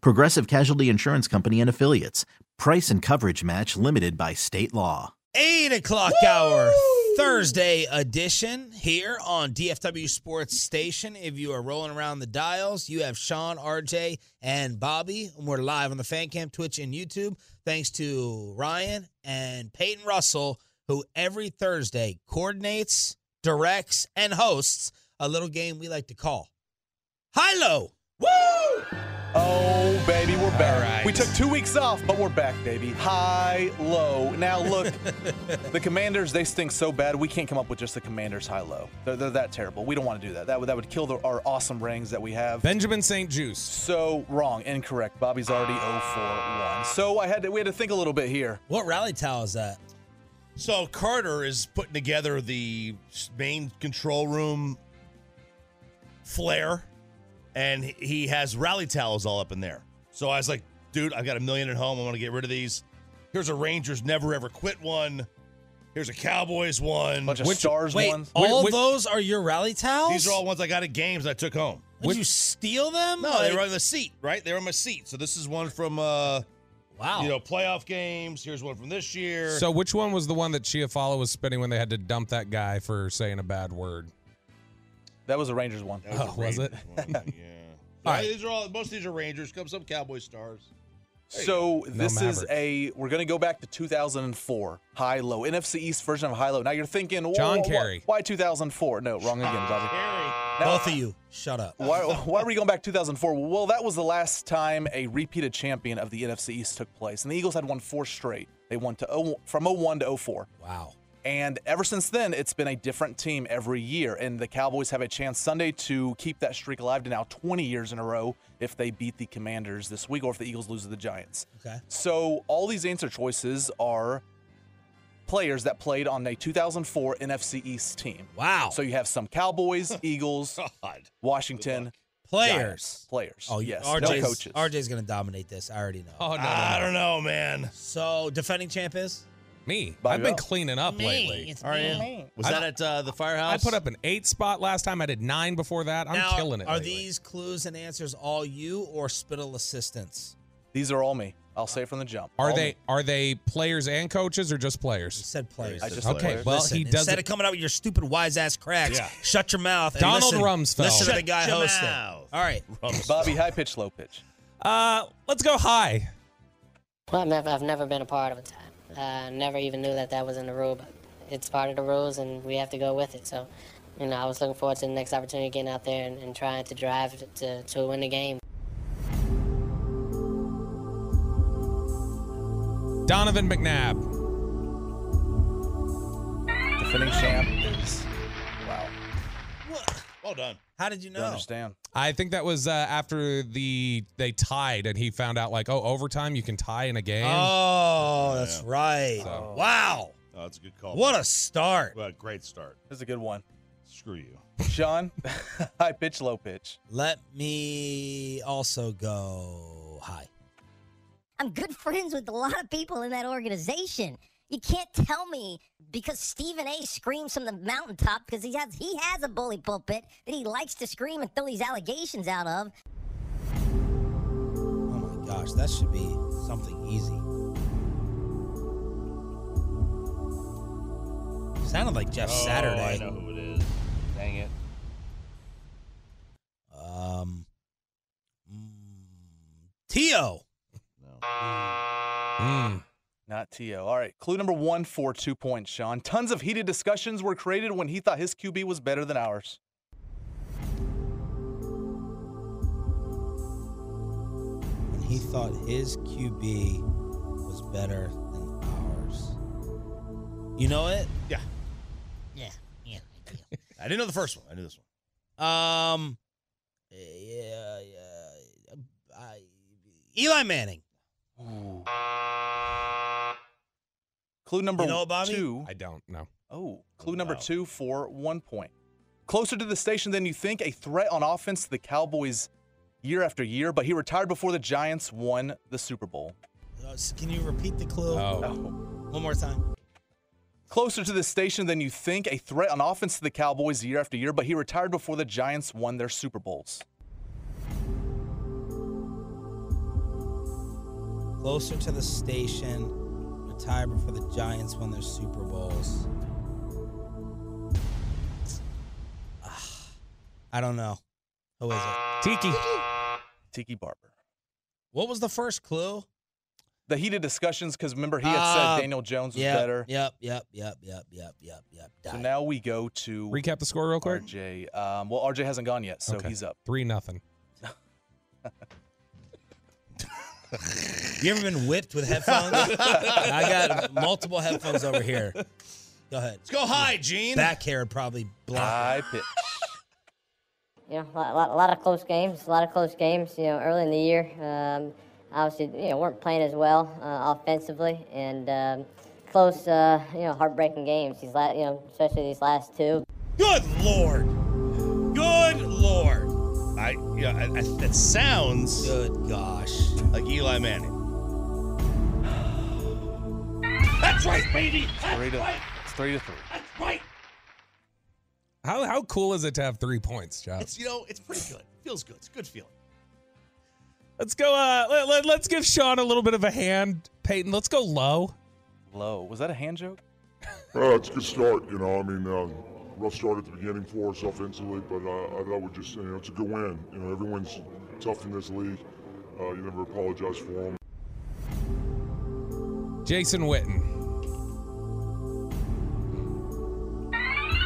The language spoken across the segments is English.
Progressive Casualty Insurance Company and Affiliates. Price and coverage match limited by state law. 8 o'clock hour Thursday edition here on DFW Sports Station. If you are rolling around the dials, you have Sean, RJ, and Bobby. And we're live on the Fan Cam, Twitch, and YouTube. Thanks to Ryan and Peyton Russell, who every Thursday coordinates, directs, and hosts a little game we like to call High Low. Woo! Oh, baby, we're back. All right. We took two weeks off, but we're back, baby. High, low. Now, look, the commanders, they stink so bad, we can't come up with just the commanders high, low. They're, they're that terrible. We don't want to do that. That would, that would kill the, our awesome rings that we have. Benjamin St-Juste. So wrong, incorrect. Bobby's already 0 for 1. So I had to, we had to think a little bit here. What rally towel is that? So Carter is putting together the main control room flare, and he has rally towels all up in there. So I was like, dude, I've got a million at home. I want to get rid of these. Here's a Rangers never ever quit one. Here's a Cowboys one. bunch of Which- stars Wait, ones. all Which- those are your rally towels? These are all ones I got at games I took home. Did you steal them? No, they Like- were on the seat, right? They were on my seat. So this is one from uh Wow. you know, playoff games. Here's one from this year. So which one was the one that Chiafalo was spinning when they had to dump that guy for saying a bad word? That was a Rangers one. That Oh, a was it? one, yeah. all right. These are all most of these are Rangers. Come some Cowboy stars. So No this is a we're gonna go back to 2004 high low NFC East version of high low. Now you're thinking, whoa, John whoa, whoa, Kerry. Why 2004? No, wrong again, Bobby. Now, Both of you, shut up. Why, why were you going back 2004? Well, that was the last time a repeated champion of the NFC East took place, and the Eagles had won four straight. They won to 0, from 01 to 04. Wow. And ever since then, it's been a different team every year. And the Cowboys have a chance Sunday to keep that streak alive to now 20 years in a row if they beat the Commanders this week or if the Eagles lose to the Giants. Okay. So all these answer choices are players that played on a 2004 NFC East team. Wow. So you have some Cowboys, Eagles, God. Washington, Players. Giants. Players. Oh, yes. RJ's, no coaches. RJ's going to dominate this. I already know. Oh no, no, I no. don't know, man. So, defending champ is? Me. Bobby I've been Belt. cleaning up lately. Are you? Was I- that at uh, the firehouse? I firehouse? put up an eight spot last time. I did nine before that. I'm now, killing it. Are lately. these clues and answers all you or Spittle assistants? These are all me. I'll say from the jump. Are All they me. are they players and coaches or just You players? said players. I just Okay, said players. well Listen, he Instead doesn't. of coming out with your stupid wise ass cracks, Yeah. shut your mouth. And Donald listen, Rumsfeld. Listen to the Shut guy your hosting. mouth. All right. Bobby, high pitch, low pitch. Uh, let's go high. Well, I've never, I've never been a part of a time. Uh, never even knew that that was in the rule, but it's part of the rules, and we have to go with it. So, you know, I was looking forward to the next opportunity, getting out there and, and trying to drive to, to win the game. Donovan McNabb. Defending champ is wow. Well done. How did you Don't know? understand. I think that was uh, after the they tied and he found out like oh overtime you can tie in a game. Oh, that's right. So- Wow. Oh, that's a good call. What a start. Well, great start. This is a good one. Screw you. Sean, high pitch, low pitch. Let me also go high. I'm good friends with a lot of people in that organization. You can't tell me because Stephen A. screams from the mountaintop because he has he has a bully pulpit that he likes to scream and throw these allegations out of. Oh my gosh, that should be something easy. Sounded like Jeff Oh, Saturday. I know who it is. Dang it. Um, mm, Tio. No. Mm. Not T.O. All right. Clue number one for two points, Sean. Tons of heated discussions were created when he thought his QB was better than ours. And he thought his QB was better than ours. You know it? Yeah. Yeah, yeah. I didn't know the first one. I knew this one. Um, yeah, yeah. I, Eli Manning. Clue number You know it, Bobby? two. I don't know. Oh, clue number wow. two for one point. Closer to the station than you think, a threat on offense to the Cowboys year after year, but he retired before the Giants won the Super Bowl. Uh, Can you repeat the clue Oh. one more time? Closer to the station than you think, a threat on offense to the Cowboys year after year, but he retired before the Giants won their Super Bowls. Closer to the station, retired before the Giants won their Super Bowls. Ah, I don't know. Who is it? Tiki. Tiki Barber. What was the first clue? The heated discussions, because remember he had Ah, said Daniel Jones was Yep, better. Yep, yep, yep, yep, yep, yep, yep. So Died. now we go to Recap the score real quick. RJ. Um, well, RJ hasn't gone yet, so Okay. he's up. Three nothing. You ever been whipped with headphones? I got multiple headphones over here. Go ahead. Let's go high, Gene. Back hair would probably block. High pitch. You know, a lot, lot, a lot of close games, a lot of close games. You know, early in the year, um, obviously, you know, weren't playing as well uh, offensively, and um, close, uh, you know, heartbreaking games. These last, you know, especially these last two. Good lord. Good lord. I yeah, I, I, that sounds Good gosh. like Eli Manning. That's right, baby. That's Three to, right. it's three to three. That's right. How how cool is it to have three points, Joe? It's you know, it's pretty good. Feels good. It's a good feeling. Let's go. Uh, let, let, let's give Sean a little bit of a hand. Peyton, let's go low. Low. Was that a hand joke? Uh, it's a good start, you know. I mean, uh, rough start at the beginning for us offensively, but uh, I thought we just, you know, it's a good win. You know, everyone's tough in this league. Uh, you never apologize for them. Jason Witten.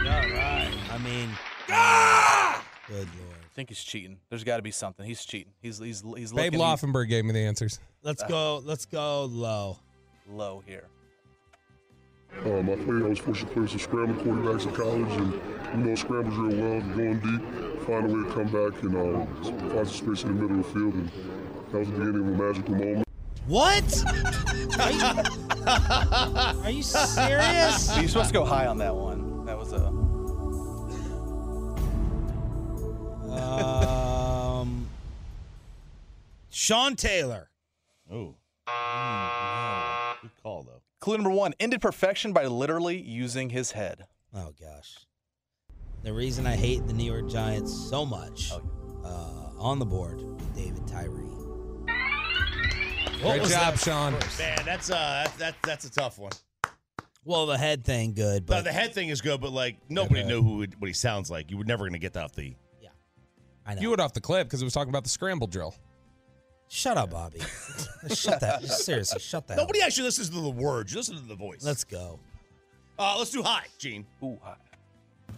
All right. I mean, ah! good lord. I think he's cheating. There's got to be something. He's cheating. He's he's he's Looking, Babe looking Laufenberg gave me the answers. Let's go. Let's go low. low here. Um, I played, I was fortunate to play with some scrambling quarterbacks in college, and you know, scrambles real well, going deep, find a way to come back and uh, find some space in the middle of the field, and that was the beginning of a magical moment. What? Are you, are you serious? You're supposed to go high on that one. That was a Um, Sean Taylor. Oh. no. Good call though. clue number one. Ended perfection by literally using his head. Oh gosh. The reason I hate the New York Giants so much uh, on the board with David Tyree. What Great job, that Sean. Man, that's uh that, that that's a tough one. Well, the head thing, good, No, the head thing is good, but like nobody Yeah. knew who what he sounds like. You were never gonna get that off the. Yeah, I know. You went off the clip because it was talking about the scramble drill. Shut up, Bobby. shut that. Seriously, shut that. Nobody actually listens to the words. You listen to the voice. Let's go. uh, let's do high, Gene. Ooh, high.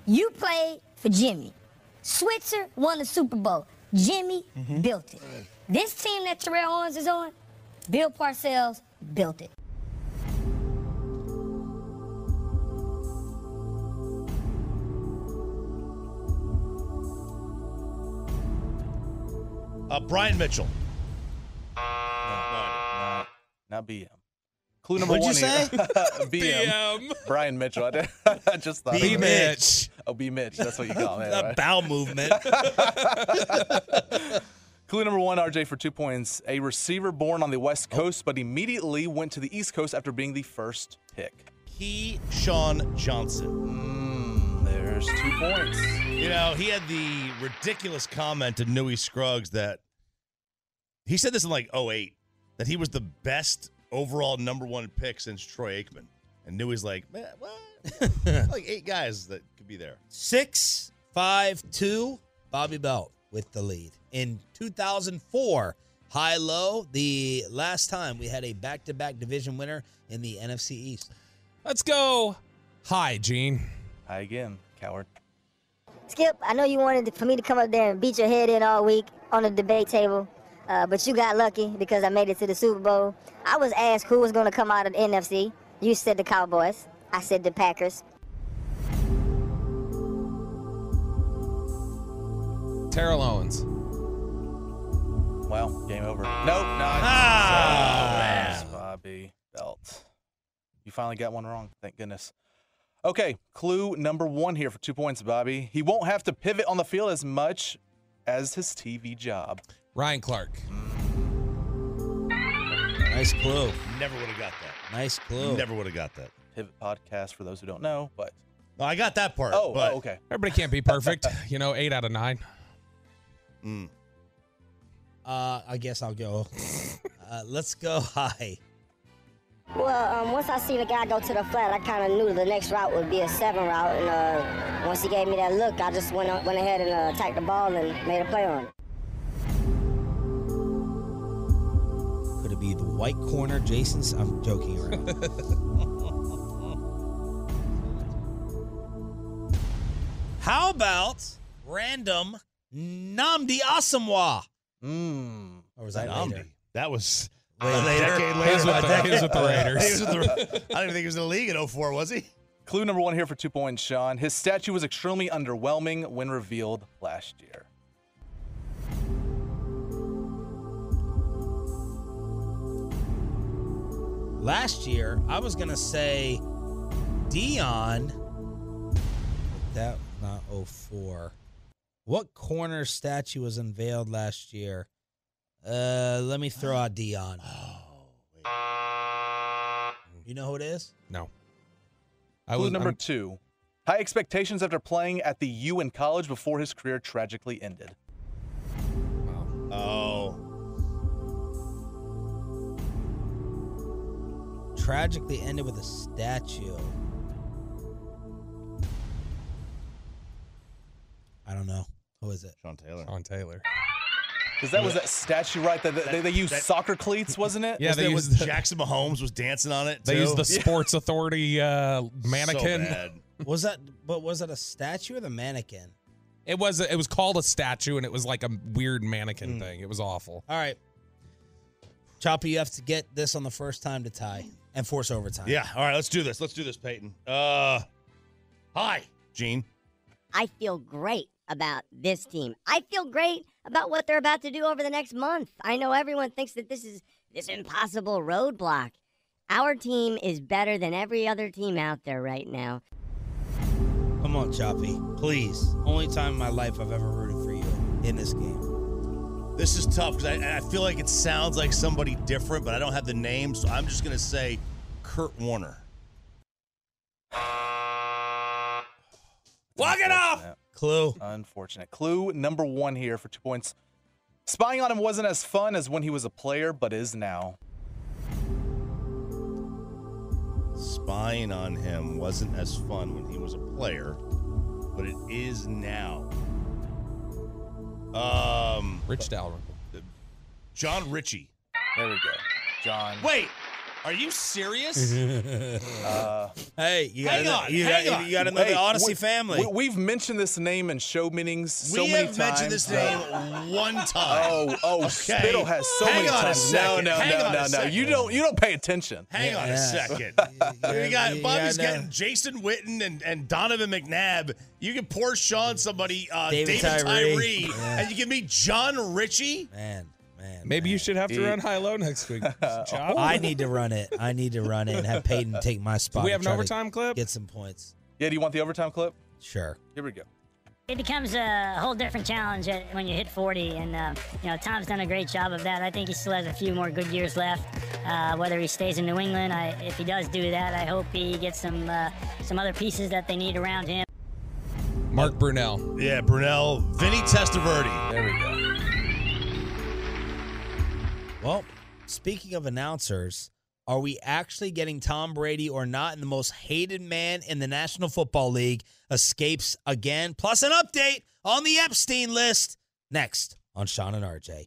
You played for Jimmy. Switzer won the Super Bowl. Jimmy built it. This team that Terrell Owens is on, Bill Parcells built it. Uh, Brian Mitchell. Not, not BM. Clue number What'd one you say? here. BM. Brian Mitchell. I, just thought. B. of. Mitch. Oh, B. Mitch. That's what you call him. A right? bowel movement. Clue number one, RJ, for two points. A receiver born on the West Coast, but immediately went to the East Coast after being the first pick. Key Sean Johnson. Mm, there's two points. You know, he had the ridiculous comment to Newy Scruggs that he said this in like 08, that he was the best overall number one pick since Troy Aikman. And Newy's like, man, what? like eight guys that could be there. Six, five, two. Bobby Belt with the lead in 2004. high low. The last time we had a back to back division winner in the NFC East. Let's go. Hi, Gene. Hi again, coward. Skip, I know you wanted for me to come up there and beat your head in all week on the debate table, uh, but you got lucky because I made it to the Super Bowl. I was asked who was going to come out of the NFC. You said the Cowboys. I said the Packers. Terrell Owens. Well, game over. Nope, not. Ah, Bobby Belt. You finally got one wrong. Thank goodness. Okay, clue number one here for two points, Bobby. He won't have to pivot on the field as much as his TV job. Ryan Clark. Nice clue. Never would have got that. Nice clue. Never would have got that. Pivot podcast for those who don't know, but No, I got that part. oh, but oh, okay. Everybody can't be perfect. you know, eight out of nine. Mm. Uh, I guess I'll go. uh, let's go high. Well, um, once I seen the guy go to the flat, I kind of knew the next route would be a seven route. And uh, once he gave me that look, I just went went ahead and uh, attacked the ball and made a play on it. White corner, Jason's? I'm joking around. How about random Nnamdi Asomugha? Mm. Or was that Nnamdi. later? That was Way a later. decade He later. was with A the- decade- he was with the Raiders. He was with the- I don't even think he was in the league in 04, was he? Clue number one here for two points, Sean. His statue was extremely underwhelming when revealed last year. Last year, I was gonna say Dion. That not 04. What corner statue was unveiled last year? Uh, let me throw out Dion. Oh, You know who it is? No. I Clue was number I'm- two. High expectations after playing at the U in college before his career tragically ended. Oh. Tragically ended with a statue. I don't know. Who is it? Sean Taylor. Sean Taylor. Because that was that statue, right? That, that- they, they used that- soccer cleats, wasn't it? Yeah, Was they there- was used the- Jackson Mahomes was dancing on it. They too? used the Sports Authority uh, mannequin. So bad. Was that? But was it a statue or the mannequin? It was it was called a statue, and it was like a weird mannequin Hmm. thing. It was awful. All right, Choppy, you have to get this on the first time to tie and force overtime. Yeah. All right. Let's do this. Let's do this, Peyton. Uh, hi, Gene. I feel great about this team. I feel great about what they're about to do over the next month. I know everyone thinks that this is this impossible roadblock. Our team is better than every other team out there right now. Come on, Choppy, please. Only time in my life I've ever rooted for you in this game. This is tough because I, I feel like it sounds like somebody different, but I don't have the name, so I'm just gonna say Kurt Warner. Walk it off. Clue. Unfortunate. Clue number one here for two points. Spying on him wasn't as fun as when he was a player, but is now. Spying on him wasn't as fun when he was a player, but it is now. Um, Rich Dalrymple. Jon Ritchie. There we go. John. Wait, are you serious? Uh, Hey, you Hang got on, you hang got on. you got another hey, Odyssey we- family. We, have mentioned this name in show meetings so we many times. We have mentioned this name one time. Oh, oh, Okay. Spittle has so Hang many on times. second. No, no, Hang no, on a no, no. You don't, you don't pay attention. Hang on a second. Yeah, you got you Bobby's gotta- getting Jason Witten and, and Donovan McNabb. You can pour Sean somebody uh, David David, Tyree. Tyree, Yeah. and you give me Jon Ritchie. man, man. Maybe you should have to He- run high low next week. Chop. I need to run it. I need to run it and have Peyton take my spot. Do we have an overtime clip? Get some points. Yeah, do you want the overtime clip? Sure. Here we go. It becomes a whole different challenge when you hit 40, and uh, you know Tom's done a great job of that. I think he still has a few more good years left. Uh, whether he stays in New England, I, if he does do that, I hope he gets some uh, some other pieces that they need around him. Mark Brunell. Yeah, Brunell, Vinny Testaverde. There we go. Well, speaking of announcers, are we actually getting Tom Brady or not? And the most hated man in the National Football League escapes again. Plus an update on the Epstein list next on Sean and RJ.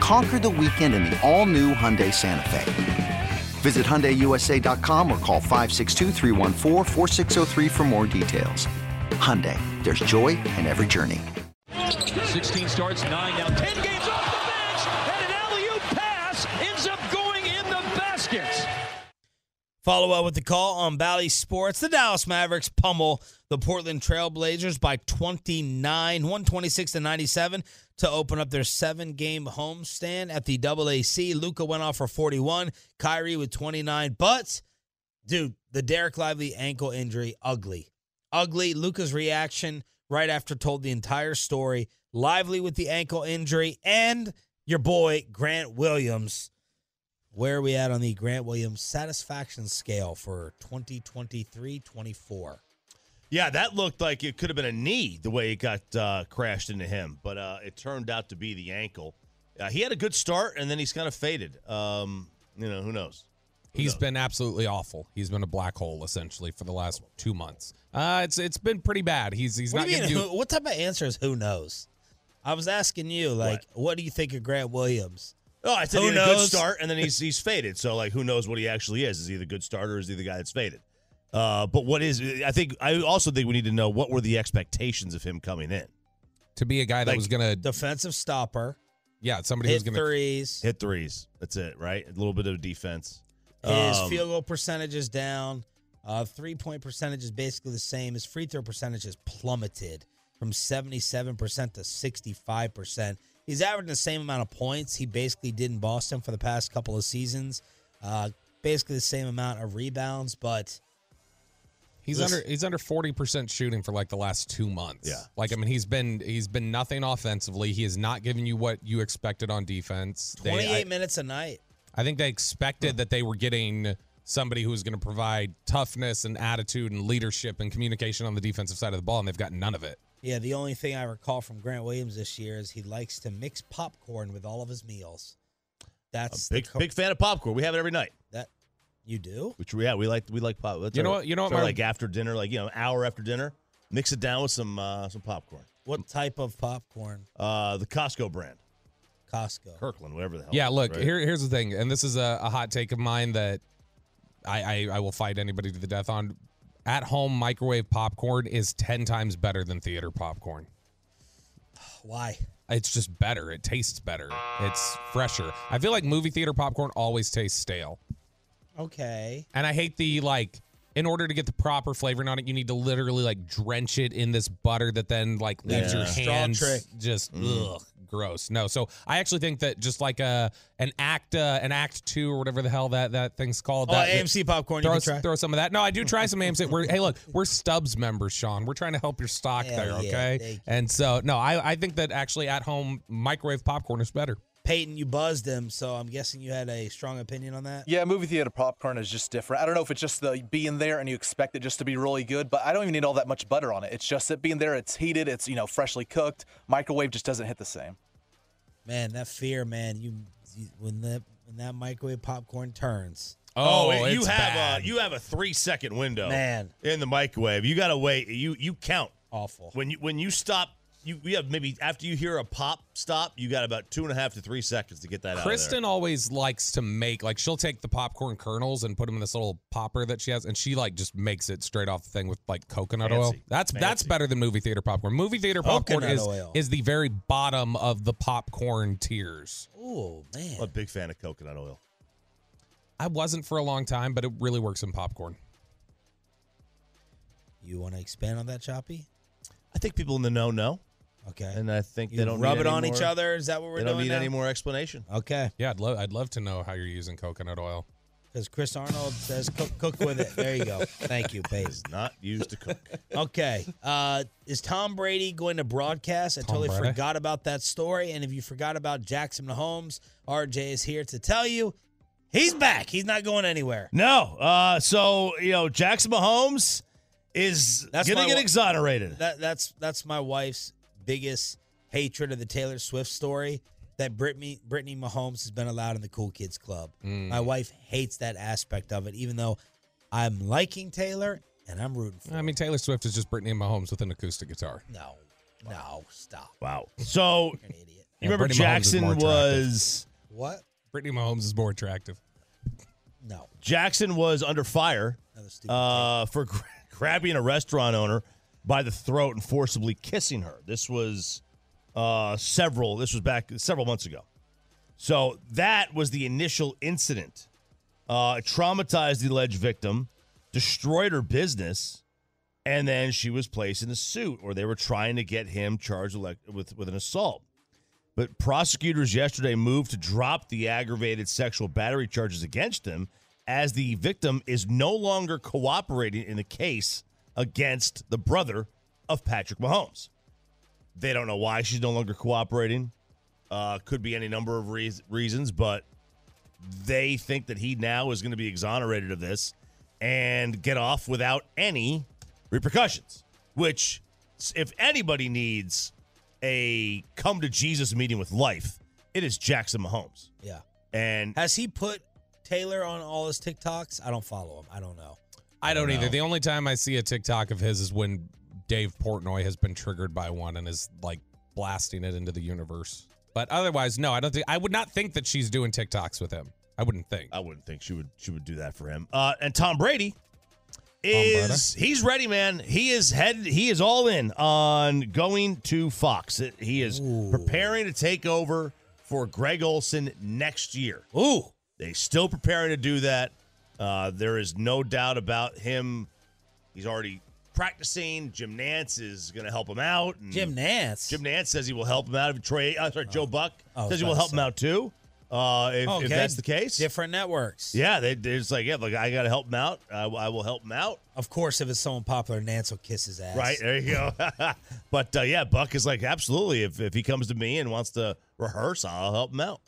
Conquer the weekend in the all-new Hyundai Santa Fe. Visit HyundaiUSA.com or call 562 for more details. Hyundai, there's joy in every journey. 16 starts, 9 now, 10 games off the bench, and an alley-oop pass ends up going in the basket. Follow up with the call on Bally Sports. The Dallas Mavericks pummel the Portland Trailblazers by 29, 126 to 97 to open up their seven game homestand at the AAC. Luka went off for 41, Kyrie with 29. But, dude, the Dereck Lively ankle injury, ugly. Ugly. Luka's reaction right after told the entire story. Lively with the ankle injury, and your boy, Grant Williams. Where are we at on the Grant Williams satisfaction scale for 2023 24? Yeah, that looked like it could have been a knee the way it got uh, crashed into him, but uh, it turned out to be the ankle. Uh, he had a good start, and then he's kind of faded. Um, you know, who knows? Who He's knows? been absolutely awful. He's been a black hole essentially for the last two months. Uh, it's it's been pretty bad. He's he's what not. You do... what type of answer is who knows? I was asking you, like, what, what do you think of Grant Williams? Oh, I said who he had knows? a good start, and then he's he's faded. So, like, who knows what he actually is? Is he the good starter? or Is he the guy that's faded? Uh, but what is? I think I also think we need to know what were the expectations of him coming in to be a guy that like was going to defensive stopper. Yeah, somebody hit who's going to threes, hit threes. That's it, right? A little bit of defense. His um, field goal percentage is down. Uh, three point percentage is basically the same. His free throw percentage has plummeted from seventy seven percent to sixty five percent. He's averaging the same amount of points he basically did in Boston for the past couple of seasons. Uh, basically the same amount of rebounds, but He's this, under he's under forty percent shooting for like the last two months. Yeah, like I mean he's been he's been nothing offensively. He has not given you what you expected on defense. Twenty eight minutes a night. I think they expected that they were getting somebody who was going to provide toughness and attitude and leadership and communication on the defensive side of the ball, and they've got none of it. Yeah, the only thing I recall from Grant Williams this year is he likes to mix popcorn with all of his meals. That's a big co- big fan of popcorn. We have it every night. That you do? Which we yeah, we like we like pop. That's you know our, what? You know what? My, like after dinner, like you know, an hour after dinner, mix it down with some uh, some popcorn. What type of popcorn? Uh, the Costco brand. Costco. Kirkland, whatever the hell. Yeah, look, right? here, here's the thing, and this is a, a hot take of mine that I, I, I will fight anybody to the death on. At home microwave popcorn is ten times better than theater popcorn. Why? It's just better. It tastes better. It's fresher. I feel like movie theater popcorn always tastes stale. Okay. And I hate the like in order to get the proper flavoring on it, you need to literally like drench it in this butter that then like leaves Yeah. your Straw hands trick. just ugh, gross. No, so I actually think that just like a an act uh, an act two or whatever the hell that that thing's called. Oh, that, AMC popcorn. You Throw, can try. throw some of that. No, I do try some AMC. We're, hey, look, we're Stubs members, Sean. We're trying to help your stock Hell there, yeah, okay? thank you. and so, no, I, I think that actually at home microwave popcorn is better. Peyton, you buzzed him, so I'm guessing you had a strong opinion on that. Yeah, movie theater popcorn is just different. I don't know if it's just the being there and you expect it just to be really good, but I don't even need all that much butter on it. It's just it being there, it's heated, it's you know freshly cooked. Microwave just doesn't hit the same. Man, that fear, man. You, you when that when that microwave popcorn turns. Oh, oh it- you have uh, bad. a you have a three second window, Man. in the microwave. You gotta wait. You you count Awful. when you when you stop. You we have maybe after you hear a pop stop, you got about two and a half to three seconds to get that out. Kristen always likes to make like she'll take the popcorn kernels and put them in this little popper that she has, and she like just makes it straight off the thing with like coconut oil. Fancy. That's that's Fancy. better than movie theater popcorn. Movie theater popcorn Coconut is oil. is the very bottom of the popcorn tiers. Oh man. I'm a big fan of coconut oil. I wasn't for a long time, but it really works in popcorn. You want to expand on that, Choppy? I think people in the know know, Okay. and I think you they don't rub need it any on each other. Is that what we're They doing don't need now? any more explanation. Okay. Yeah, I'd love I'd love to know how you're using coconut oil. Because Chris Arnold says cook, cook with it. There you go. Thank you, Pace. It's not used to cook. Okay. Uh, is Tom Brady going to broadcast? I Tom totally Brady? forgot about that story. And if you forgot about Jackson Mahomes, RJ is here to tell you he's back. He's not going anywhere. No. Uh, so you know, Jackson Mahomes is That's going to my get wa- exonerated. That that's that's my wife's biggest hatred of the Taylor Swift story. That Brittany Brittany Mahomes has been allowed in the Cool Kids Club. Mm. My wife hates that aspect of it, even though I'm liking Taylor and I'm rooting for. I mean, Taylor Swift is just Brittany Mahomes with an acoustic guitar. no, no, stop. wow. So You're an idiot. you remember Brittany Jackson was What? Brittany Mahomes is more attractive. No. Jackson was under fire uh, for gra- grabbing a restaurant owner by the throat and forcibly kissing her. This was uh, several. This was back several months ago. So that was the initial incident. Uh, it traumatized the alleged victim, destroyed her business, and then she was placed in a suit, or they were trying to get him charged with with an assault. But prosecutors yesterday moved to drop the aggravated sexual battery charges against him as the victim is no longer cooperating in the case against the brother of Patrick Mahomes. They don't know why she's no longer cooperating. Uh, could be any number of reas- reasons, but they think that he now is going to be exonerated of this and get off without any repercussions. Which, if anybody needs a come to Jesus meeting with life, it is Jackson Mahomes. Yeah. And Has he put Taylor on all his TikToks? I don't follow him. I don't know. I don't No. either. The only time I see a TikTok of his is when Dave Portnoy has been triggered by one and is like blasting it into the universe. But otherwise, no, I don't think I would not think that she's doing TikToks with him. I wouldn't think. I wouldn't think she would she would do that for him. Uh, and Tom Brady Brady. is he's ready, man. He is head he is all in on going to Fox. He is preparing to take over for Greg Olsen next year. Ooh. They still preparing to do that. Uh, there is no doubt about him. He's already practicing. Jim Nantz is going to help him out. and Jim Nantz. Jim Nantz says he will help him out. If Trey, uh, sorry, Joe Buck I was says he about will to help him say. out too. Uh, if, if Okay. that's the case, Different networks. yeah, they, they're just like, yeah, like I got to help him out. I, I will help him out. Of course, if it's someone popular, Nantz will kiss his ass. Right there you go. but uh, yeah, Buck is like, absolutely. If if he comes to me and wants to rehearse, I'll help him out.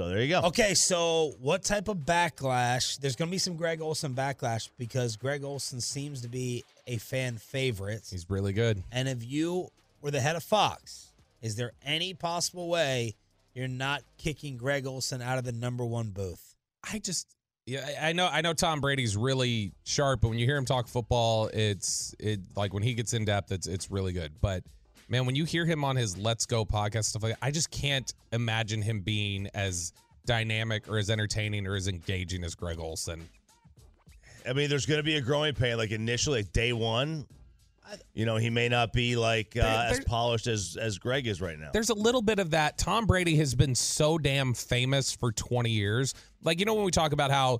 So there you go. Okay, so what type of backlash? There's going to be some Greg Olsen backlash because Greg Olsen seems to be a fan favorite. He's really good. And if you were the head of Fox, is there any possible way you're not kicking Greg Olsen out of the number one booth? I just yeah, I I know I know Tom Brady's really sharp, but when you hear him talk football, it's it like when he gets in depth, it's it's really good. But man, when you hear him on his Let's Go podcast stuff like that, I just can't imagine him being as dynamic or as entertaining or as engaging as Greg Olsen. I mean, there's going to be a growing pain. Like initially, like day one, you know, he may not be like uh, There- as polished as as Greg is right now. There's a little bit of that. Tom Brady has been so damn famous for 20 years. Like, you know, when we talk about how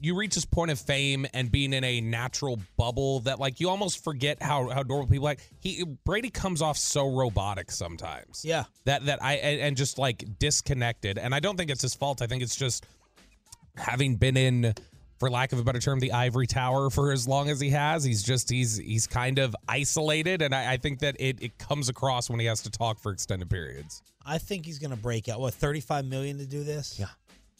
you reach this point of fame and being in a natural bubble that like you almost forget how how normal people like he Brady comes off so robotic sometimes. Yeah. That that I and, and just like disconnected. And I don't think it's his fault. I think it's just having been in for lack of a better term, the ivory tower for as long as he has. He's just he's he's kind of isolated, and I, I think that it, it comes across when he has to talk for extended periods. I think he's going to break out. What, 35 million to do this? Yeah.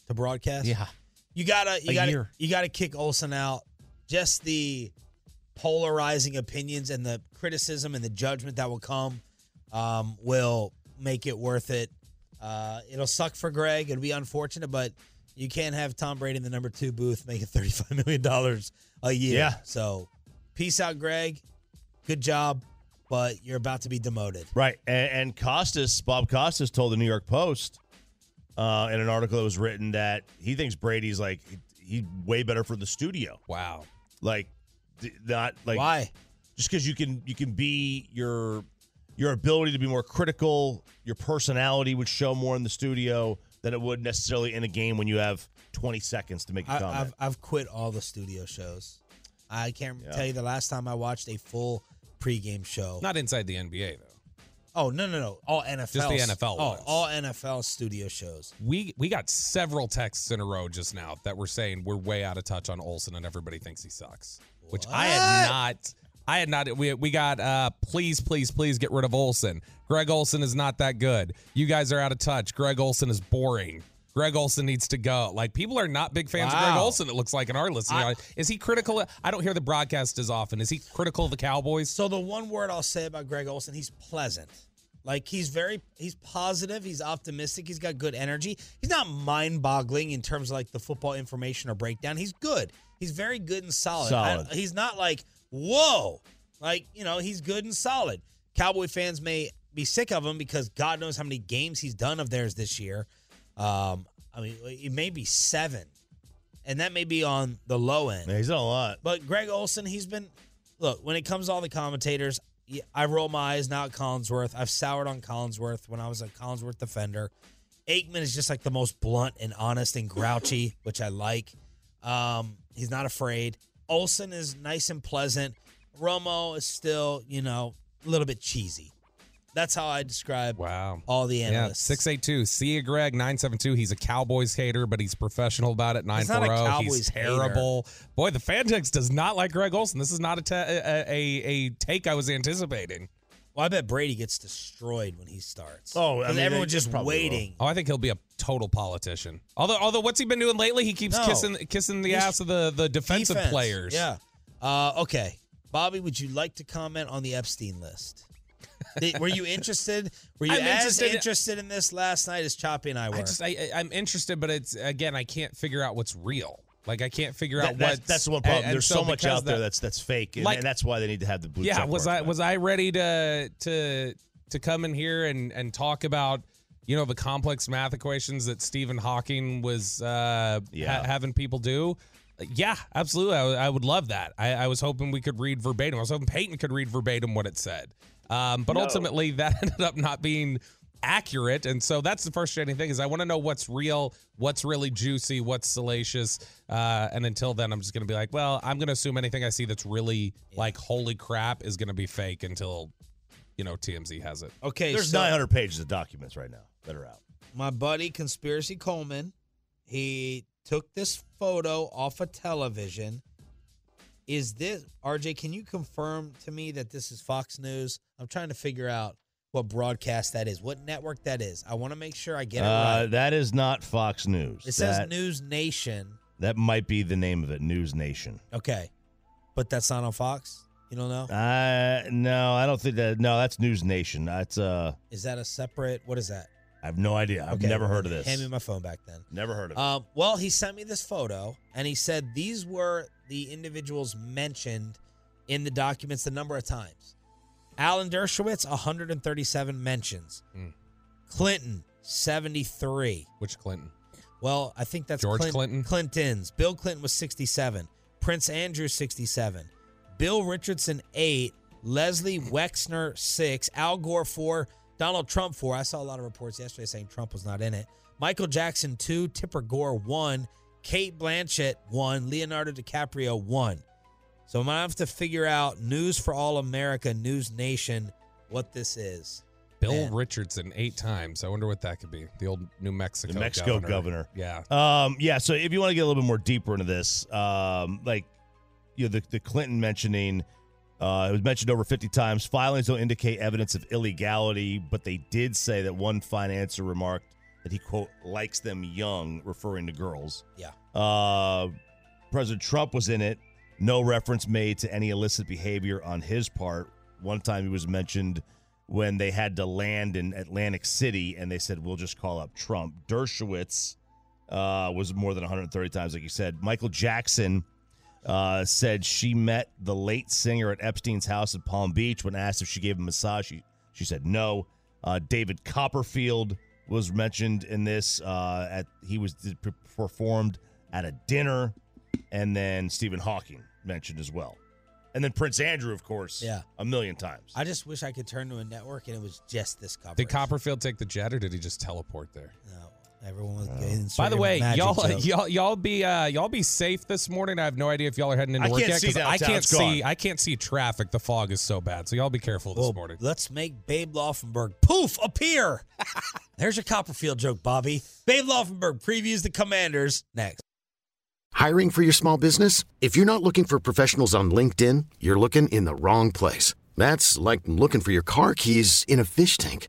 To broadcast? Yeah. You gotta you A gotta year. you gotta kick Olsen out. Just the polarizing opinions and the criticism and the judgment that will come um, will make it worth it. Uh, it'll suck for Greg. It'll be unfortunate, but You can't have Tom Brady in the number two booth making $35 million a year. Yeah. So, peace out, Greg. Good job, but you're about to be demoted. Right. And, and Costas, Bob Costas told the New York Post uh, in an article that was written that he thinks Brady's like, he- he's way better for the studio. Wow. Like, not like. Why? Just because you can you can be your your ability to be more critical, your personality would show more in the studio than it would necessarily in a game when you have 20 seconds to make a I, comment. I've, I've quit all the studio shows. I can't Yeah. tell you the last time I watched a full pregame show. Not inside the NBA though. Oh no no no! All NFL. Just the NFL Oh, ones. all NFL studio shows. We we got several texts in a row just now that were saying we're way out of touch on Olsen and everybody thinks he sucks. Which I had not I had not we we got uh please please please get rid of Olsen. Greg Olsen is not that good. You guys are out of touch. Greg Olsen is boring. Greg Olsen needs to go. Like people are not big fans of Greg Wow. Olsen. It looks like in our listening. I- is he critical? I don't hear the broadcast as often. Is he critical of the Cowboys? So the one word I'll say about Greg Olsen, he's pleasant. Like he's very he's positive, he's optimistic, he's got good energy. He's not mind-boggling in terms of like the football information or breakdown. He's good. He's very good and solid. Solid. I- he's not like, whoa. Like, you know, he's good and solid. Cowboy fans may be sick of him because God knows how many games he's done of theirs this year. Um, I mean, it may be seven. And that may be on the low end. Yeah, he's done a lot. But Greg Olsen, he's been look when it comes to all the commentators. I roll my eyes now at Collinsworth. I've soured on Collinsworth when I was a Collinsworth defender. Aikman is just like the most blunt and honest and grouchy, which I like. Um, he's not afraid. Olsen is nice and pleasant. Romo is still, you know, a little bit cheesy. That's how I describe wow. all the Yeah, analysts. 682. See you, Greg. 972. He's a Cowboys hater, but he's professional about it. He's not a 940. Cowboys He's hater. terrible. Boy, the fan text does not like Greg Olsen. This is not a, te- a, a, a take I was anticipating. Well, I bet Brady gets destroyed when he starts. Oh, I 'Cause mean, everyone's just they probably waiting. Oh, I think he'll be a total politician. Although, although what's he been doing lately? He keeps No. kissing kissing the He's- ass of the, the defensive Defense, players. Yeah. Uh, okay. Bobby, would you like to comment on the Epstein list? Were you interested? Were you I'm as interested- interested, in this last night as Choppy and I were? I just I, I'm interested, but it's again I can't figure out what's real. Like I can't figure out that's, what that's the one problem. There's so, much out there that's that's fake, and, Like- and that's why they need to have the blue. yeah was i man. was i ready to to to come in here and and talk about you know the complex math equations that stephen hawking was uh Yeah. ha- having people do yeah absolutely I, w- I would love that I, I was hoping we could read verbatim i was hoping peyton could read verbatim what it said um but No. ultimately that ended up not being accurate and so that's the frustrating thing is i want to know what's real what's really juicy what's salacious uh and until then i'm just gonna be like well i'm gonna assume anything i see that's really like holy crap is gonna be fake until you know tmz has it okay, There's so 900 pages of documents right now that are out. my buddy Conspiracy Coleman, he took this photo off of television. Is this RJ? Can you confirm to me that this is Fox News? I'm trying to figure out what broadcast that is, what network that is. I want to make sure I get it Uh, right. That is not Fox News. It says that, News Nation. That might be the name of it, News Nation. Okay, but that's not on Fox. You don't know? Uh, no, I don't think that. No, that's News Nation. That's uh, Is that a separate? What is that? I have no idea. I've Okay, never heard of this. Hand me my phone back then. Never heard of it. Um, well, he sent me this photo, and he said these were the individuals mentioned in the documents the number of times. Alan Dershowitz, 137 mentions. Hmm. Clinton, 73. which clinton Well, I think that's George Clin- Clinton? Clinton's. Bill Clinton was 67. Prince Andrew, 67. Bill Richardson, 8. Leslie Wexner, 6. Al Gore, 4. Donald Trump, 4. I saw a lot of reports yesterday saying Trump was not in it. Michael Jackson, 2. Tipper Gore, 1. Cate Blanchett, 1. Leonardo DiCaprio, 1. So I'm going to have to figure out News for All America, News Nation, what this is. bill Man. richardson eight times i wonder what that could be the old new mexico the Mexico governor. yeah Um, yeah. So if you want to get a little bit more deeper into this, um, like you know, the, the Clinton mentioning, uh, it was mentioned over 50 times. Filings don't indicate evidence of illegality, but they did say that one financier remarked that he quote likes them young, referring to girls. Yeah. Uh, President Trump was in it. No reference made to any illicit behavior on his part. One time he was mentioned when they had to land in Atlantic City and they said, we'll just call up Trump. Dershowitz uh, was more than 130 times, like you said. Michael Jackson uh, said she met the late singer at Epstein's house in Palm Beach. When asked if she gave him a massage, she, she said no. Uh, David Copperfield was mentioned in this. Uh, at he was performed at a dinner, and then Stephen Hawking mentioned as well, and then Prince Andrew, of course, Yeah. a million times. I just wish I could turn to a network and it was just this coverage. Did Copperfield take the jet or did he just teleport there? Everyone was getting By the way, y'all, y'all, y'all be, uh, y'all be safe this morning. I have no idea if y'all are heading into I work can't yet see 'cause I downtown. can't It's see, gone. I can't see traffic. The fog is so bad, so y'all be careful this Well, morning. Let's make Babe Laufenberg poof appear. There's your Copperfield joke, Bobby. Babe Laufenberg previews the Commanders next. Hiring for your small business? If you're not looking for professionals on LinkedIn, you're looking in the wrong place. That's like looking for your car keys in a fish tank.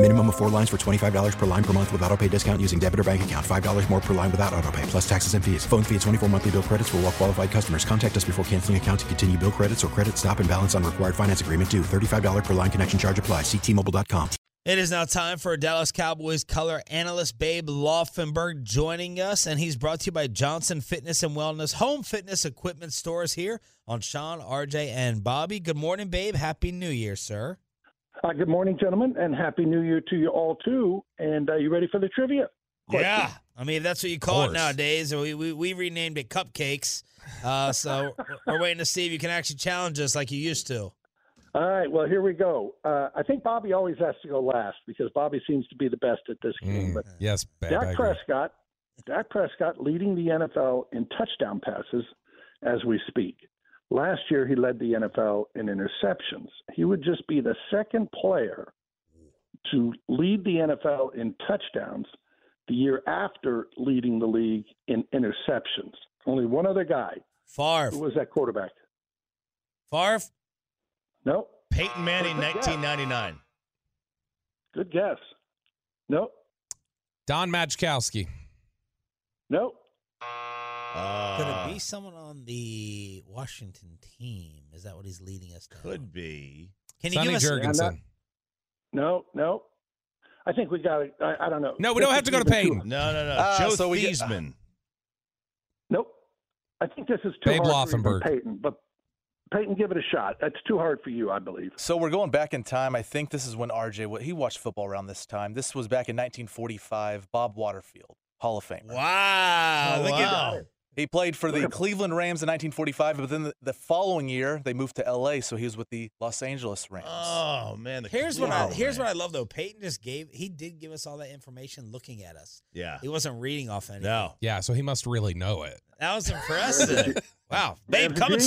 Minimum of four lines for $25 per line per month with auto pay discount using debit or bank account. $5 more per line without auto pay, plus taxes and fees. Phone fee at 24 monthly bill credits for all well qualified customers. Contact us before canceling account to continue bill credits or credit stop and balance on required finance agreement due. $35 per line connection charge apply. Ctmobile.com. It is now time for Dallas Cowboys color analyst Babe Laufenberg joining us, and he's brought to you by Johnson Fitness and Wellness, home fitness equipment stores here on Sean, RJ, and Bobby. Good morning, Babe. Happy New Year, sir. Uh, good morning, gentlemen, and happy New Year to you all too. And uh, you ready for the trivia? Yeah. I mean, that's what you call it nowadays. We, we, we renamed it Cupcakes. Uh, so we're waiting to see if you can actually challenge us like you used to. All right. Well, here we go. Uh, I think Bobby always has to go last because Bobby seems to be the best at this game. But Yes, Babe, I Dak. Prescott, Dak Prescott leading the NFL in touchdown passes as we speak. Last year, he led the NFL in interceptions. He would just be the second player to lead the NFL in touchdowns the year after leading the league in interceptions. Only one other guy. Favre. Who was that quarterback? Favre? Nope. Peyton Manning, Good guess. 1999. Good guess. Nope. Don Majkowski. Nope. Could it be someone on the Washington team? Is that what he's leading us to? Could be. Can you Sonny give us Jurgensen. No, no. I think we got it. I, I don't know. No, we don't have to go to This is Peyton. No, no, no. Ah, Joe so we get- Theismann. Nope. I think this is too Babe hard for even Laufenberg. Peyton, but Peyton, give it a shot. That's too hard for you, I believe. So we're going back in time. I think this is when RJ he watched football around this time. This was back in 1945. Bob Waterfield, Hall of Famer. Wow. Oh, look wow. at He played for the Cleveland Rams in 1945, but then the, the following year they moved to LA, so he was with the Los Angeles Rams. Oh man, the Here's what I here's man. what I love though. Peyton just gave he did give us all that information looking at us. Yeah. He wasn't reading off anything. No. Yeah, so he must really know it. That was impressive. wow. Babe coming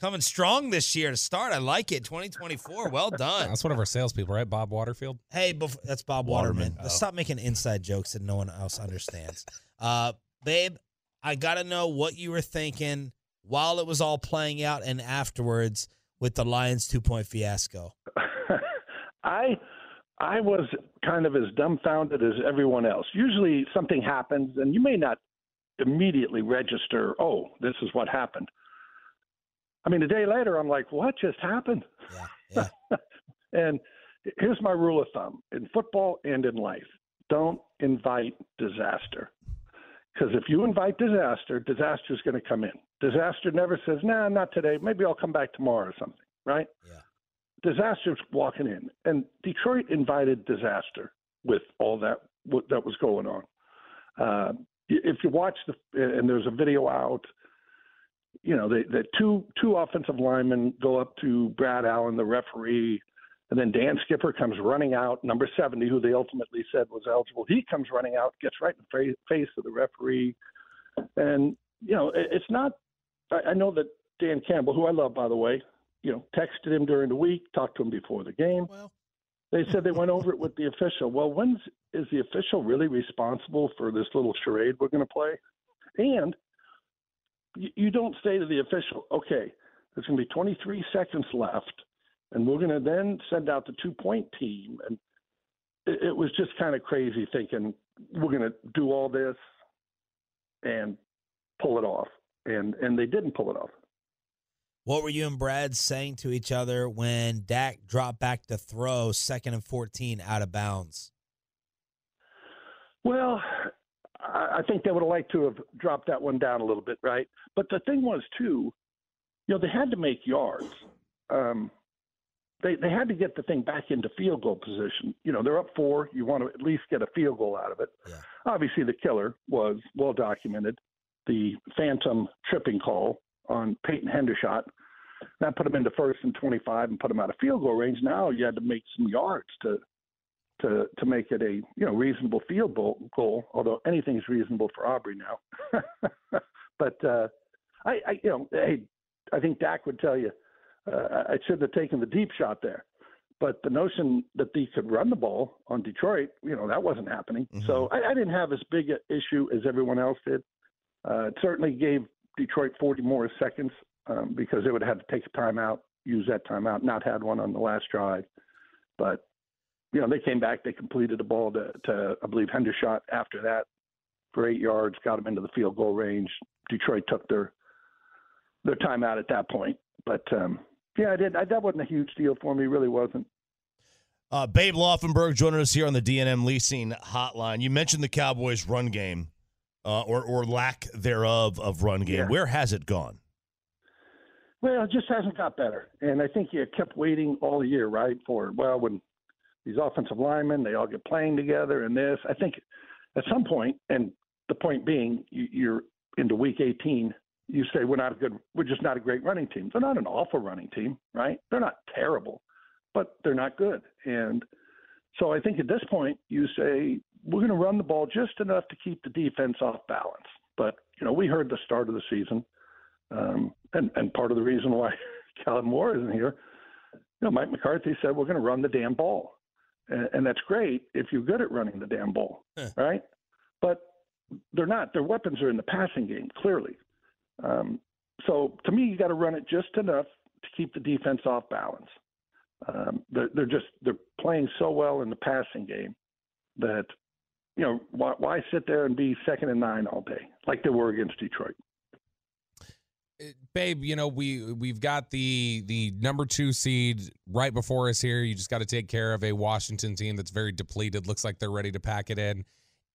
coming strong this year to start. I like it. 2024. Well done. That's one of our salespeople, right? Bob Waterfield. Hey, bef- that's Bob Waterman. Waterman. Let's Oh. stop making inside jokes that no one else understands. Uh, babe, I got to know what you were thinking while it was all playing out and afterwards with the Lions two point fiasco. I I was kind of as dumbfounded as everyone else. Usually something happens and you may not immediately register, oh, this is what happened. I mean, a day later, I'm like, what just happened? Yeah, yeah. and here's my rule of thumb in football and in life don't invite disaster. Because if you invite disaster, disaster is going to come in. Disaster never says, nah, not today. Maybe I'll come back tomorrow or something, right? Yeah. Disaster's walking in. And Detroit invited disaster with all that what, that was going on. Uh, if you watch the, and there's a video out, you know, the, the two two offensive linemen go up to Brad Allen, the referee, and then Dan Skipper comes running out, number 70, who they ultimately said was eligible. He comes running out, gets right in the face of the referee. And, you know, it's not, I, know that Dan Campbell, who I love, by the way, you know, texted him during the week, talked to him before the game. Well. They said they went over it with the official. Well, when's is the official really responsible for this little charade we're going to play? And you, you don't say to the official, okay, there's going to be 23 seconds left, and we're going to then send out the two point team. And it, it was just kind of crazy thinking we're going to do all this and pull it off. And, and they didn't pull it off. What were you and Brad saying to each other when Dak dropped back to throw second and 14 out of bounds? Well, I I think they would have liked to have dropped that one down a little bit, right? But the thing was, too, you know, they had to make yards. Um, they they had to get the thing back into field goal position. You know, they're up four. You want to at least get a field goal out of it. Obviously, the killer was well documented. The phantom tripping call on Peyton Hendershot. That put him into first and 25 and put him out of field goal range. Now you had to make some yards to to to make it a you know reasonable field goal. goal although anything's reasonable for Aubrey now. but uh, I, I you know hey I think Dak would tell you uh, I shouldn't have taken the deep shot there. But the notion that they could run the ball on Detroit, you know, that wasn't happening. So I, I didn't have as big an issue as everyone else did. Uh, it certainly gave Detroit 40 more seconds um, because they would have had to take a timeout, use that timeout, not had one on the last drive. But, you know, they came back, they completed a ball to, to I believe, Hendershot after that for eight yards, got them into the field goal range. Detroit took their their timeout at that point. But, um, yeah, I did. I, that wasn't a huge deal for me. Really wasn't. Uh, Babe Laufenberg joining us here on the D&M Leasing Hotline. You mentioned the Cowboys' run game, uh, or or lack thereof of run game. Yeah. Where has it gone? Well, it just hasn't got better. And I think you kept waiting all year, right? For, well, when these offensive linemen, they all get playing together and this. I think at some point, and the point being, you, you're into week 18, you say we're not a good, we're just not a great running team. They're not an awful running team, right? They're not terrible, but they're not good. And so I think at this point, you say we're going to run the ball just enough to keep the defense off balance. But, you know, we heard the start of the season. Um, and, and part of the reason why Kellen Moore isn't here, you know, Mike McCarthy said we're going to run the damn ball, and, and that's great if you're good at running the damn ball, right? But they're not. Their weapons are in the passing game, clearly. Um, so to me, you got to run it just enough to keep the defense off balance. Um, they're, they're just they're playing so well in the passing game that you know why, why sit there and be second and nine all day like they were against Detroit. babe you know we we've got the the number two seed right before us here you just got to take care of a washington team that's very depleted looks like they're ready to pack it in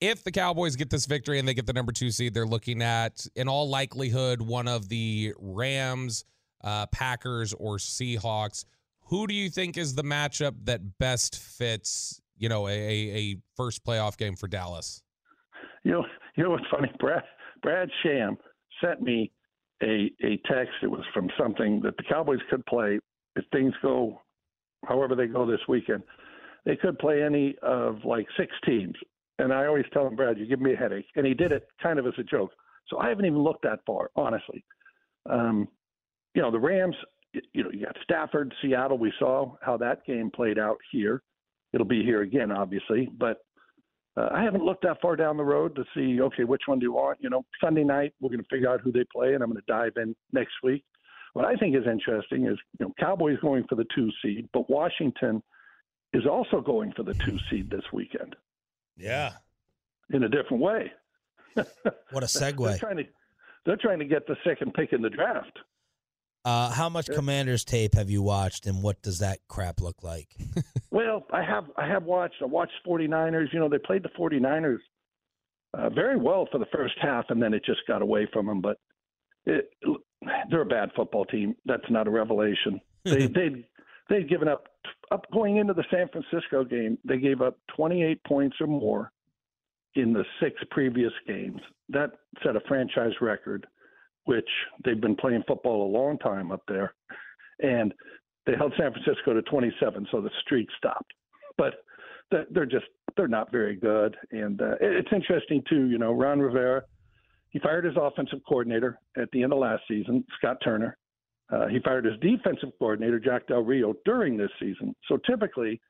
if the cowboys get this victory and they get the number two seed they're looking at in all likelihood one of the rams uh, packers or seahawks who do you think is the matchup that best fits you know a, a first playoff game for dallas You know, you know what's funny? Brad Brad Sham sent me a a text. It was from something that the Cowboys could play if things go however they go this weekend. They could play any of like six teams. And I always tell him, Brad, you give me a headache. And he did it kind of as a joke. So I haven't even looked that far, honestly. Um, you know, the Rams, you know, you got Stafford, Seattle. We saw how that game played out here. It'll be here again, obviously. But uh, I haven't looked that far down the road to see, okay, which one do you want? You know, Sunday night, we're going to figure out who they play, and I'm going to dive in next week. What I think is interesting is, you know, Cowboys going for the two seed, but Washington is also going for the two seed this weekend Yeah. in a different way. What a They're segue. trying to they're trying to get the second pick in the draft. Uh, how much Commanders tape have you watched, and what does that crap look like? Well, I have I have watched I watched 49ers. You know, they played the 49ers uh, very well for the first half, and then it just got away from them. But it, they're a bad football team. That's not a revelation. They they they'd given up up going into the San Francisco game. They gave up 28 points or more in the six previous games. That set a franchise record, which they've been playing football a long time up there, and they held San Francisco to 27, so the streak stopped. But they're just they're not very good, and uh, it's interesting too. You know, Ron Rivera, he fired his offensive coordinator at the end of last season, Scott Turner. Uh, he fired his defensive coordinator, Jack Del Rio, during this season. So typically,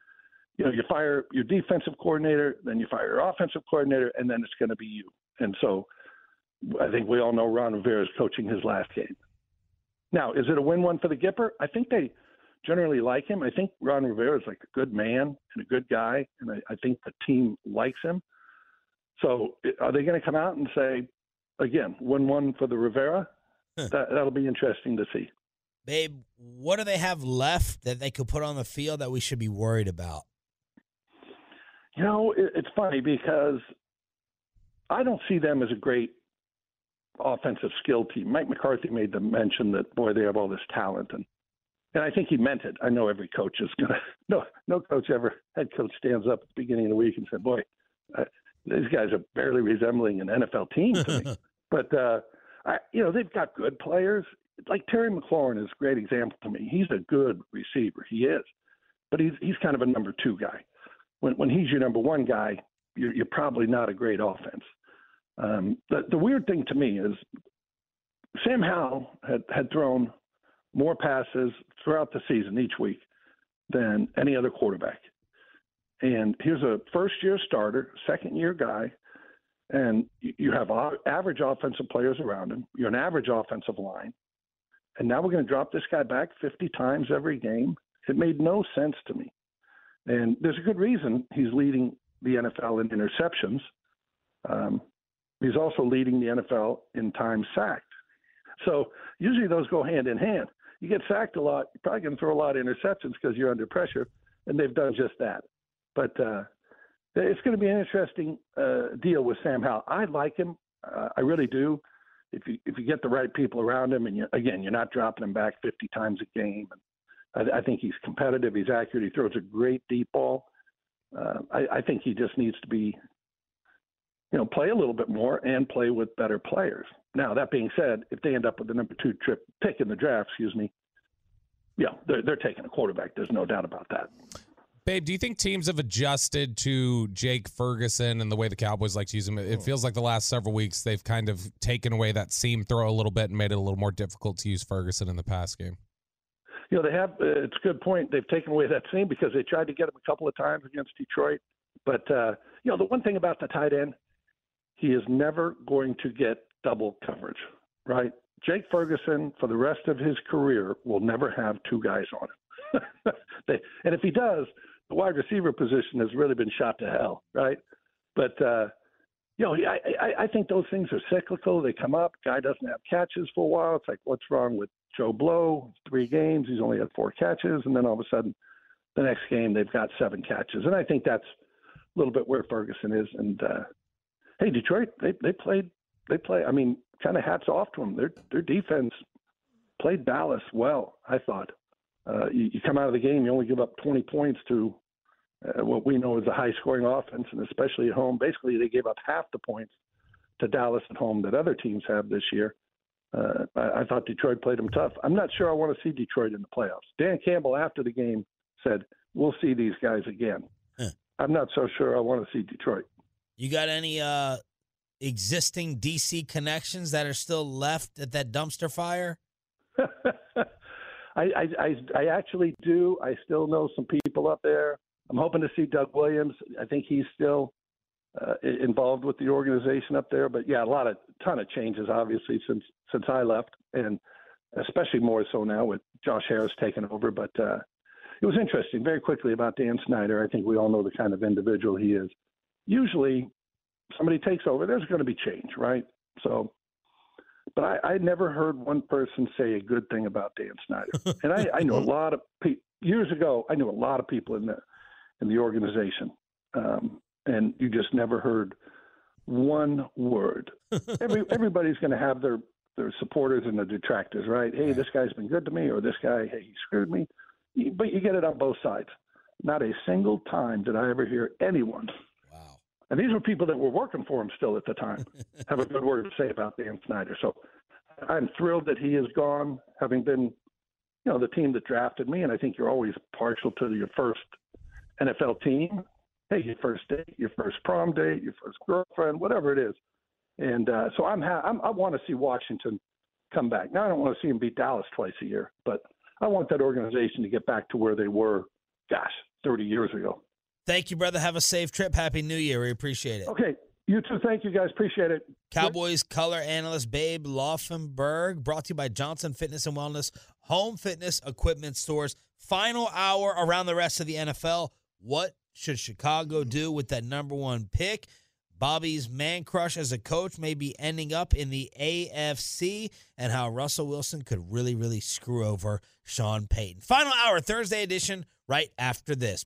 you know, you fire your defensive coordinator, then you fire your offensive coordinator, and then it's going to be you. And so I think we all know Ron Rivera is coaching his last game. Now, is it a win-win for the Gipper? I think they generally like him. I think Ron Rivera is like a good man and a good guy, and I, I think the team likes him. So are they going to come out and say, again, win-one for the Rivera? that, that'll be interesting to see. Babe, what do they have left that they could put on the field that we should be worried about? You know, it, it's funny because I don't see them as a great offensive skill team. Mike McCarthy made the mention that boy, they have all this talent, and and I think he meant it. I know every coach is gonna no no coach ever head coach stands up at the beginning of the week and said, boy, uh, these guys are barely resembling an NFL team to me. but uh, I, you know, they've got good players. Like Terry McLaurin is a great example to me. He's a good receiver. He is, but he's he's kind of a number two guy. When when he's your number one guy, you're, you're probably not a great offense. Um, the, the weird thing to me is Sam Howell had, had thrown more passes throughout the season each week than any other quarterback. And here's a first year starter, second year guy, and you have average offensive players around him. You're an average offensive line. And now we're going to drop this guy back 50 times every game. It made no sense to me. And there's a good reason he's leading the NFL in interceptions. Um, he's also leading the NFL in time sacked. So usually those go hand in hand. You get sacked a lot, you're probably going to throw a lot of interceptions because you're under pressure, and they've done just that. But uh, it's going to be an interesting uh, deal with Sam Howell. I like him, uh, I really do. If you if you get the right people around him, and you, again, you're not dropping him back 50 times a game. And I, I think he's competitive. He's accurate. He throws a great deep ball. Uh, I, I think he just needs to be you know, play a little bit more and play with better players. Now, that being said, if they end up with the number two trip pick in the draft, excuse me, yeah, they're, they're taking a quarterback. There's no doubt about that. Babe, do you think teams have adjusted to Jake Ferguson and the way the Cowboys like to use him? It feels like the last several weeks they've kind of taken away that seam throw a little bit and made it a little more difficult to use Ferguson in the pass game. You know, they have, uh, it's a good point. They've taken away that seam because they tried to get him a couple of times against Detroit. But, uh, you know, the one thing about the tight end, he is never going to get double coverage, right? Jake Ferguson, for the rest of his career, will never have two guys on him. they, and if he does, the wide receiver position has really been shot to hell, right? But uh, you know, I, I, I think those things are cyclical. They come up. Guy doesn't have catches for a while. It's like, what's wrong with Joe Blow? Three games, he's only had four catches, and then all of a sudden, the next game they've got seven catches. And I think that's a little bit where Ferguson is. And uh, hey, Detroit, they they played they play. I mean, kind of hats off to them. Their their defense played Dallas well. I thought. Uh, you, you come out of the game, you only give up 20 points to uh, what we know is a high scoring offense, and especially at home. Basically, they gave up half the points to Dallas at home that other teams have this year. Uh, I, I thought Detroit played them tough. I'm not sure I want to see Detroit in the playoffs. Dan Campbell, after the game, said, We'll see these guys again. Huh. I'm not so sure I want to see Detroit. You got any uh, existing DC connections that are still left at that dumpster fire? I, I, I actually do. I still know some people up there. I'm hoping to see Doug Williams. I think he's still uh, involved with the organization up there. But yeah, a lot of ton of changes obviously since since I left, and especially more so now with Josh Harris taking over. But uh, it was interesting. Very quickly about Dan Snyder. I think we all know the kind of individual he is usually somebody takes over, there's going to be change, right? So, but I, I never heard one person say a good thing about Dan Snyder, and I, I know a lot of people. Years ago, I knew a lot of people in the in the organization, um, and you just never heard one word. Every everybody's going to have their their supporters and their detractors, right? Hey, this guy's been good to me, or this guy, hey, he screwed me. But you get it on both sides. Not a single time did I ever hear anyone and these were people that were working for him still at the time, have a good word to say about Dan Snyder. So I'm thrilled that he is gone, having been, you know, the team that drafted me. And I think you're always partial to your first NFL team. Hey, your first date, your first prom date, your first girlfriend, whatever it is. And uh, so I'm, ha- I'm I want to see Washington come back. Now I don't want to see them beat Dallas twice a year, but I want that organization to get back to where they were, gosh, 30 years ago. Thank you, brother. Have a safe trip. Happy New Year. We appreciate it. Okay. You too. Thank you, guys. Appreciate it. Cowboys color analyst Babe Laufenberg, brought to you by Johnson Fitness and Wellness, home fitness equipment stores. Final hour around the rest of the NFL. What should Chicago do with that number one pick? Bobby's man crush as a coach may be ending up in the AFC, and how Russell Wilson could really, really screw over Sean Payton. Final hour, Thursday edition, right after this.